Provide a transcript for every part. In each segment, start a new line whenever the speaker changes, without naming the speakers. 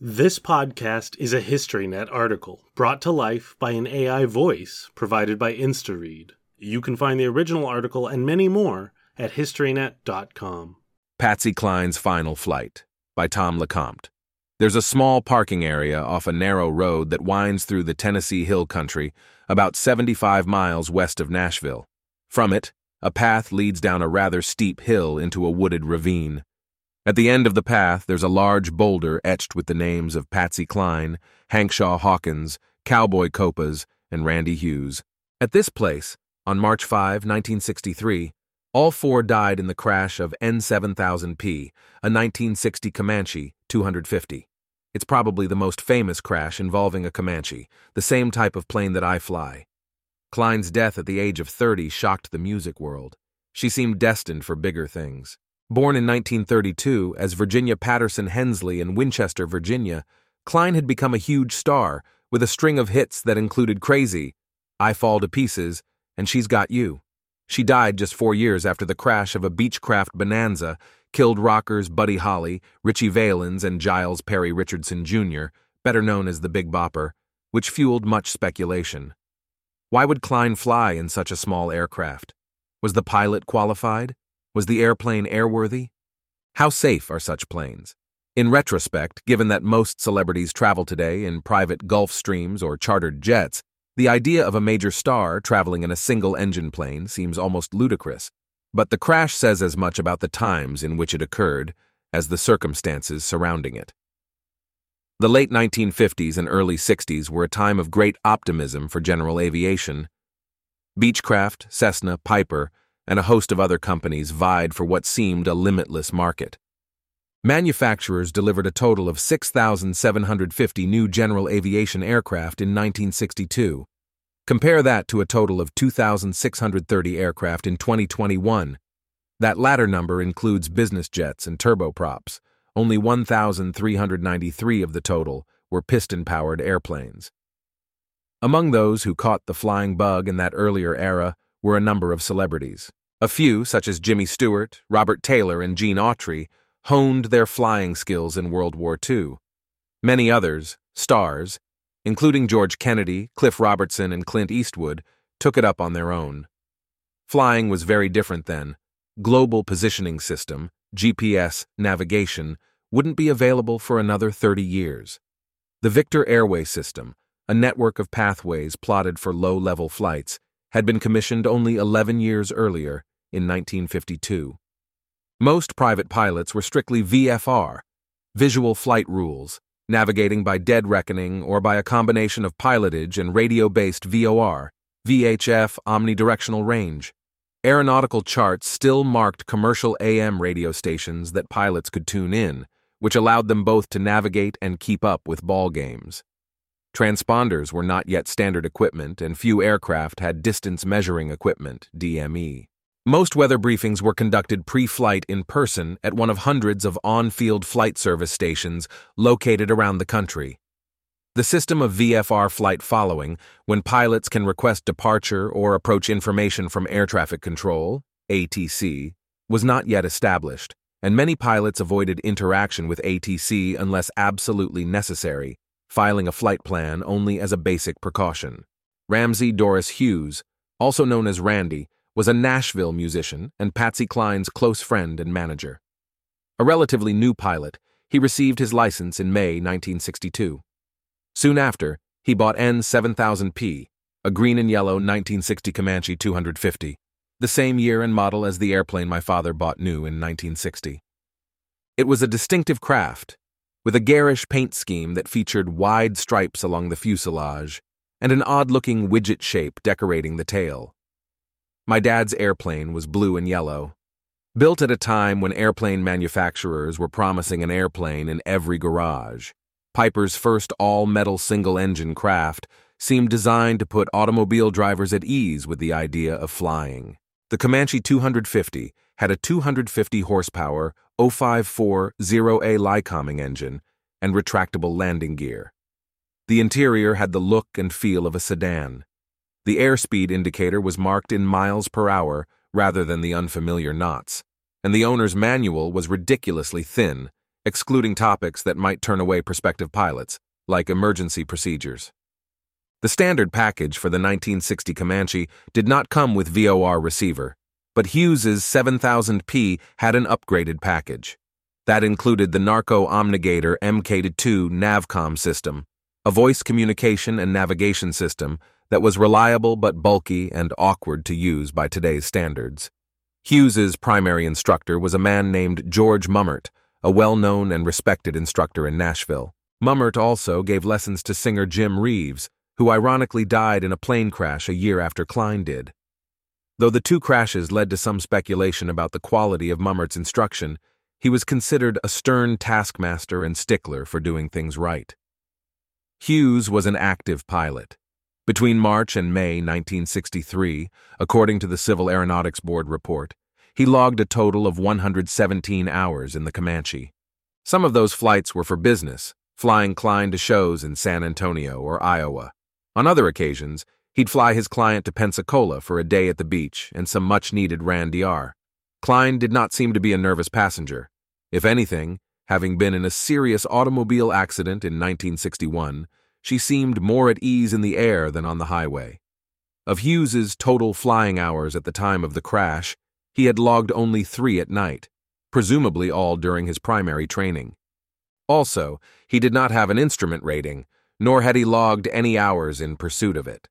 This podcast is a HistoryNet article brought to life by an AI voice provided by InstaRead. You can find the original article and many more at historynet.com.
Patsy Cline's Final Flight by Tom LeCompte. There's a small parking area off a narrow road that winds through the Tennessee Hill Country, about 75 miles west of Nashville. From it, a path leads down a rather steep hill into a wooded ravine. At the end of the path, there's a large boulder etched with the names of Patsy Cline, Hawkshaw Hawkins, Cowboy Copas, and Randy Hughes. At this place, on March 5, 1963, all four died in the crash of N7000P, a 1960 Comanche 250. It's probably the most famous crash involving a Comanche, the same type of plane that I fly. Cline's death at the age of 30 shocked the music world. She seemed destined for bigger things. Born in 1932 as Virginia Patterson Hensley in Winchester, Virginia, Cline had become a huge star with a string of hits that included Crazy, I Fall to Pieces, and She's Got You. She died just four years after the crash of a Beechcraft Bonanza killed rockers Buddy Holly, Ritchie Valens, and Jiles Perry Richardson Jr., better known as the Big Bopper, which fueled much speculation. Why would Cline fly in such a small aircraft? Was the pilot qualified? Was the airplane airworthy? How safe are such planes? In retrospect, given that most celebrities travel today in private Gulfstreams or chartered jets, the idea of a major star traveling in a single engine plane seems almost ludicrous. But the crash says as much about the times in which it occurred as the circumstances surrounding it. The late 1950s and early 60s were a time of great optimism for general aviation. Beechcraft, Cessna, Piper, and a host of other companies vied for what seemed a limitless market. Manufacturers delivered a total of 6,750 new general aviation aircraft in 1962. Compare that to a total of 2,630 aircraft in 2021. That latter number includes business jets and turboprops. Only 1,393 of the total were piston powered airplanes. Among those who caught the flying bug in that earlier era were a number of celebrities. A few, such as Jimmy Stewart, Robert Taylor, and Gene Autry, honed their flying skills in World War II. Many others, stars, including George Kennedy, Cliff Robertson, and Clint Eastwood, took it up on their own. Flying was very different then. Global Positioning System, GPS, navigation, wouldn't be available for another 30 years. The Victor Airway System, a network of pathways plotted for low level flights, had been commissioned only 11 years earlier, in 1952. Most private pilots were strictly VFR, visual flight rules, navigating by dead reckoning or by a combination of pilotage and radio based VOR, VHF omnidirectional range. Aeronautical charts still marked commercial AM radio stations that pilots could tune in, which allowed them both to navigate and keep up with ball games. Transponders were not yet standard equipment, and few aircraft had distance measuring equipment, DME. Most weather briefings were conducted pre flight in person at one of hundreds of on field flight service stations located around the country. The system of VFR flight following, when pilots can request departure or approach information from air traffic control, ATC, was not yet established, and many pilots avoided interaction with ATC unless absolutely necessary, filing a flight plan only as a basic precaution. Ramsey Doris Hughes, also known as Randy, was a Nashville musician and Patsy Cline's close friend and manager. A relatively new pilot, he received his license in May 1962. Soon after, he bought N7000P, a green and yellow 1960 Comanche 250, the same year and model as the airplane my father bought new in 1960. It was a distinctive craft, with a garish paint scheme that featured wide stripes along the fuselage and an odd looking widget shape decorating the tail. My dad's airplane was blue and yellow. Built at a time when airplane manufacturers were promising an airplane in every garage, Piper's first all metal single engine craft seemed designed to put automobile drivers at ease with the idea of flying. The Comanche 250 had a 250 horsepower 0540A Lycoming engine and retractable landing gear. The interior had the look and feel of a sedan. The airspeed indicator was marked in miles per hour rather than the unfamiliar knots, and the owner's manual was ridiculously thin, excluding topics that might turn away prospective pilots, like emergency procedures. The standard package for the 1960 Comanche did not come with VOR receiver, but Hughes's 7000P had an upgraded package. That included the Narco Omnigator MK2 Navcom system, a voice communication and navigation system that was reliable but bulky and awkward to use by today's standards. Hughes's primary instructor was a man named George Mummert, a well-known and respected instructor in Nashville. Mummert also gave lessons to singer Jim Reeves, who ironically died in a plane crash a year after Cline did. Though the two crashes led to some speculation about the quality of Mummert's instruction, he was considered a stern taskmaster and stickler for doing things right. Hughes was an active pilot. Between March and May 1963, according to the Civil Aeronautics Board report, he logged a total of 117 hours in the Comanche. Some of those flights were for business, flying Cline to shows in San Antonio or Iowa. On other occasions, he'd fly his client to Pensacola for a day at the beach and some much needed R&R. Cline did not seem to be a nervous passenger. If anything, having been in a serious automobile accident in 1961, she seemed more at ease in the air than on the highway. Of Hughes's total flying hours at the time of the crash, he had logged only three at night, presumably all during his primary training. Also, he did not have an instrument rating, nor had he logged any hours in pursuit of it.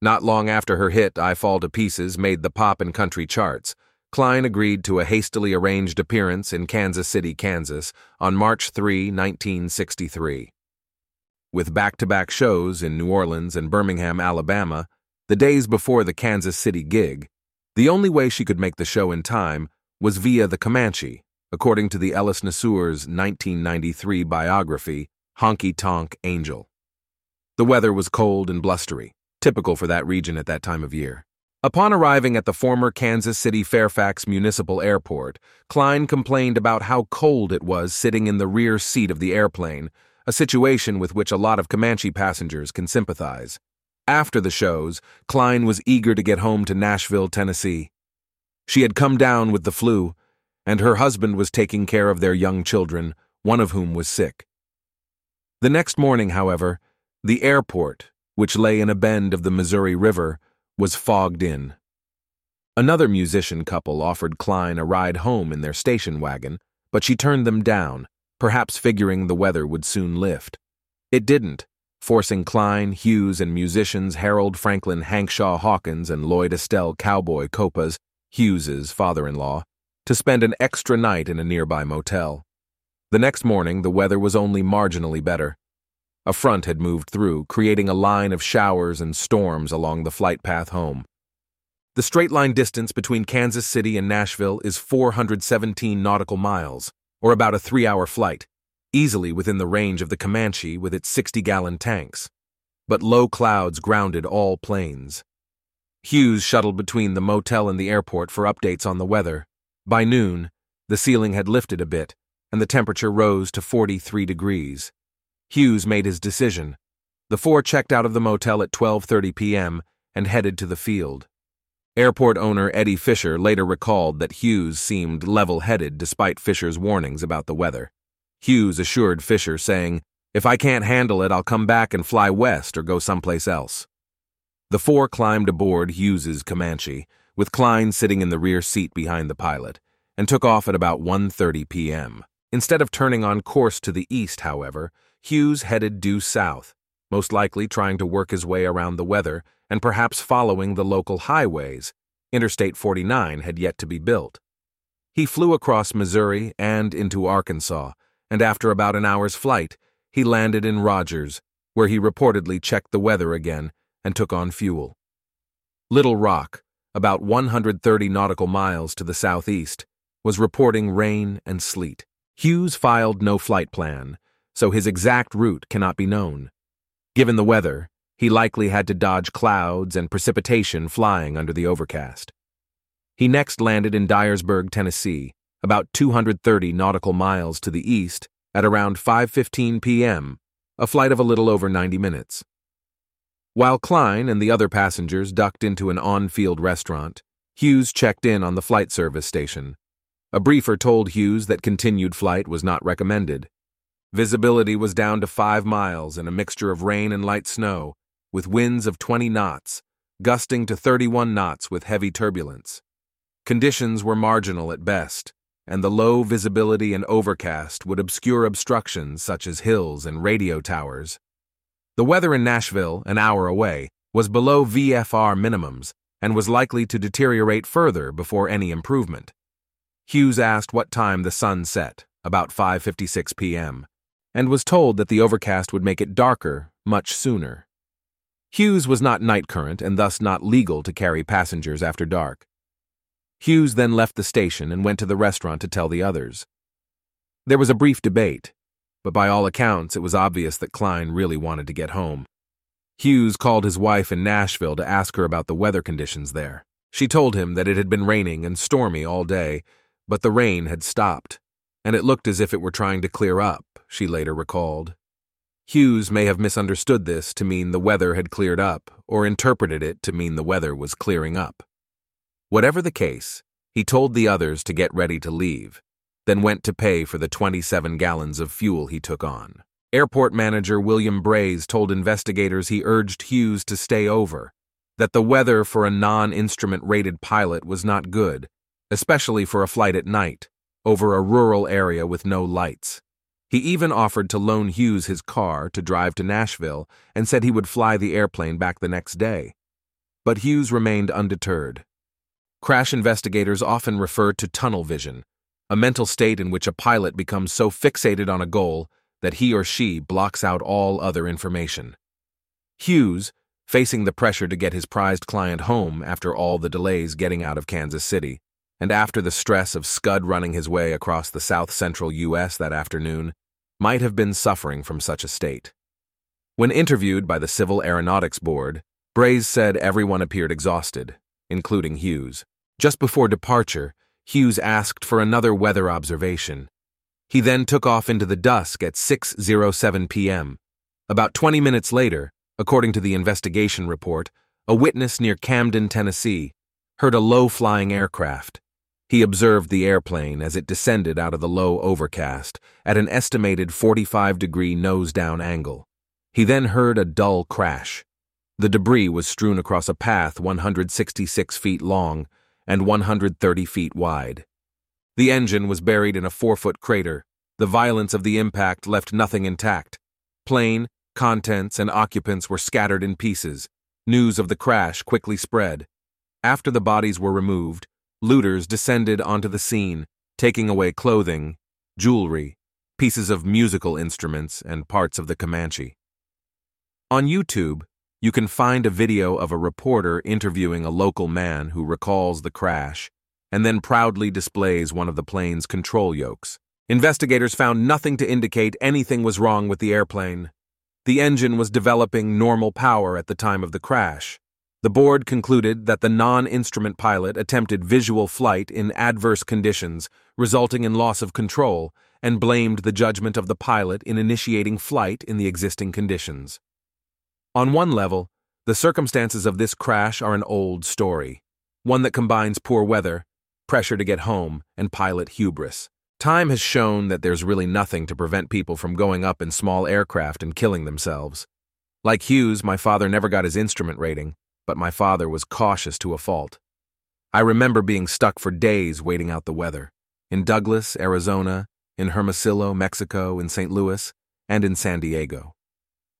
Not long after her hit, I Fall to Pieces made the pop and country charts. Cline agreed to a hastily arranged appearance in Kansas City, Kansas on March 3, 1963. With back to back shows in New Orleans and Birmingham, Alabama, the days before the Kansas City gig, the only way she could make the show in time was via the Comanche, according to the Ellis Nassour's 1993 biography, Honky Tonk Angel. The weather was cold and blustery, typical for that region at that time of year. Upon arriving at the former Kansas City Fairfax Municipal Airport, Cline complained about how cold it was sitting in the rear seat of the airplane, a situation with which a lot of Comanche passengers can sympathize. After the shows, Cline was eager to get home to Nashville, Tennessee. She had come down with the flu, and her husband was taking care of their young children, one of whom was sick. The next morning, however, the airport, which lay in a bend of the Missouri River, was fogged in. Another musician couple offered Cline a ride home in their station wagon, but she turned them down, perhaps figuring the weather would soon lift. It didn't, forcing Cline, Hughes, and musicians Harold Franklin Hawkshaw Hawkins and Lloyd Estel Cowboy Copas, Hughes's father-in-law, to spend an extra night in a nearby motel. The next morning, the weather was only marginally better. A front had moved through, creating a line of showers and storms along the flight path home. The straight line distance between Kansas City and Nashville is 417 nautical miles, or about a three hour flight easily within the range of the Comanche with its 60 gallon tanks. But low clouds grounded all planes. Hughes shuttled between the motel and the airport for updates on the weather. By noon, the ceiling had lifted a bit, and the temperature rose to 43 degrees. Hughes made his decision. The four checked out of the motel at 12:30 p.m. and headed to the field. Airport owner Eddie Fisher later recalled that Hughes seemed level-headed despite Fisher's warnings about the weather. Hughes assured Fisher, saying, If I can't handle it, I'll come back and fly west or go someplace else. The four climbed aboard Hughes's Comanche, with Cline sitting in the rear seat behind the pilot, and took off at about 1.30 p.m. Instead of turning on course to the east, however, Hughes headed due south, most likely trying to work his way around the weather and perhaps following the local highways. Interstate 49 had yet to be built. He flew across Missouri and into Arkansas, and after about an hour's flight, he landed in Rogers, where he reportedly checked the weather again and took on fuel. Little Rock, about 130 nautical miles to the southeast, was reporting rain and sleet. Hughes filed no flight plan, so his exact route cannot be known. Given the weather, he likely had to dodge clouds and precipitation flying under the overcast. He next landed in Dyersburg, Tennessee, about 230 nautical miles to the east, at around 5:15 p.m., a flight of a little over 90 minutes. While Cline and the other passengers ducked into an on-field restaurant, Hughes checked in on the flight service station. A briefer told Hughes that continued flight was not recommended. Visibility was down to five miles in a mixture of rain and light snow, with winds of 20 knots, gusting to 31 knots with heavy turbulence. Conditions were marginal at best, and the low visibility and overcast would obscure obstructions such as hills and radio towers. The weather in Nashville, an hour away, was below VFR minimums and was likely to deteriorate further before any improvement. Hughes asked what time the sun set, about 5:56 p.m., and was told that the overcast would make it darker much sooner. Hughes was not night current and thus not legal to carry passengers after dark. Hughes then left the station and went to the restaurant to tell the others. There was a brief debate, but by all accounts it was obvious that Cline really wanted to get home. Hughes called his wife in Nashville to ask her about the weather conditions there. She told him that it had been raining and stormy all day, but the rain had stopped, and it looked as if it were trying to clear up, she later recalled. Hughes may have misunderstood this to mean the weather had cleared up, or interpreted it to mean the weather was clearing up. Whatever the case, he told the others to get ready to leave, then went to pay for the 27 gallons of fuel he took on. Airport manager William Braze told investigators he urged Hughes to stay over, that the weather for a non instrument rated pilot was not good, especially for a flight at night, over a rural area with no lights. He even offered to loan Hughes his car to drive to Nashville and said he would fly the airplane back the next day. But Hughes remained undeterred. Crash investigators often refer to tunnel vision, a mental state in which a pilot becomes so fixated on a goal that he or she blocks out all other information. Hughes, facing the pressure to get his prized client home after all the delays getting out of Kansas City, and after the stress of Scud running his way across the south central U.S. that afternoon, might have been suffering from such a state. When interviewed by the Civil Aeronautics Board, Braze said everyone appeared exhausted, including Hughes. Just before departure, Hughes asked for another weather observation. He then took off into the dusk at 6:07 p.m. About 20 minutes later, according to the investigation report, a witness near Camden, Tennessee, heard a low-flying aircraft. He observed the airplane as it descended out of the low overcast at an estimated 45 degree nose down angle. He then heard a dull crash. The debris was strewn across a path 166 feet long and 130 feet wide. The engine was buried in a four foot crater. The violence of the impact left nothing intact. Plane, contents, and occupants were scattered in pieces. News of the crash quickly spread. After the bodies were removed, Looters descended onto the scene, taking away clothing, jewelry, pieces of musical instruments, and parts of the Comanche. On YouTube, you can find a video of a reporter interviewing a local man who recalls the crash and then proudly displays one of the plane's control yokes. Investigators found nothing to indicate anything was wrong with the airplane. The engine was developing normal power at the time of the crash. The board concluded that the non instrument pilot attempted visual flight in adverse conditions, resulting in loss of control, and blamed the judgment of the pilot in initiating flight in the existing conditions. On one level, the circumstances of this crash are an old story, one that combines poor weather, pressure to get home, and pilot hubris. Time has shown that there's really nothing to prevent people from going up in small aircraft and killing themselves. Like Hughes, my father never got his instrument rating, but my father was cautious to a fault. I remember being stuck for days waiting out the weather in Douglas, Arizona, in Hermosillo, Mexico, in St. Louis, and in San Diego.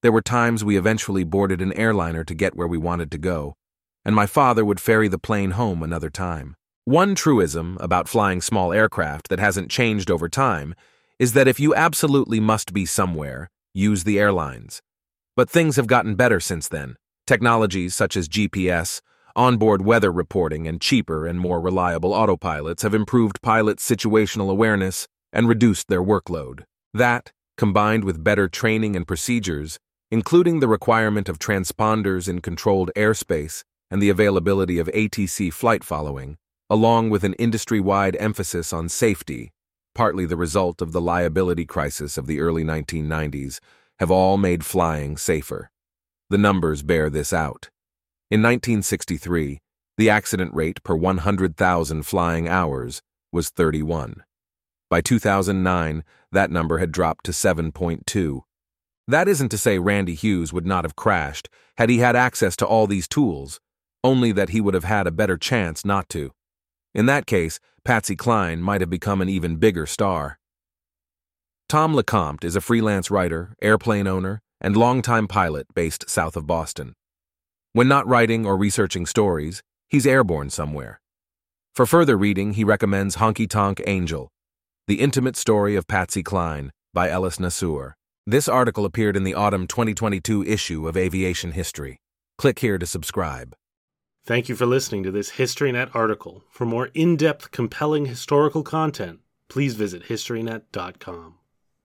There were times we eventually boarded an airliner to get where we wanted to go, and my father would ferry the plane home another time. One truism about flying small aircraft that hasn't changed over time is that if you absolutely must be somewhere, use the airlines. But things have gotten better since then. Technologies such as GPS, onboard weather reporting, and cheaper and more reliable autopilots have improved pilots' situational awareness and reduced their workload. That, combined with better training and procedures, including the requirement of transponders in controlled airspace and the availability of ATC flight following, along with an industry wide emphasis on safety, partly the result of the liability crisis of the early 1990s, have all made flying safer. The numbers bear this out. In 1963, the accident rate per 100,000 flying hours was was 31. By 2009, that number had dropped to 7.2. That isn't to say Randy Hughes would not have crashed had he had access to all these tools, only that he would have had a better chance not to. In that case, Patsy Cline might have become an even bigger star. Tom LeCompte is a freelance writer, airplane owner, and longtime pilot based south of Boston. When not writing or researching stories, he's airborne somewhere. For further reading, he recommends Honky Tonk Angel, The Intimate Story of Patsy Cline by Ellis Nassour. This article appeared in the autumn 2022 issue of Aviation History. Click here to subscribe.
Thank you for listening to this HistoryNet article. For more in depth, compelling historical content, please visit HistoryNet.com.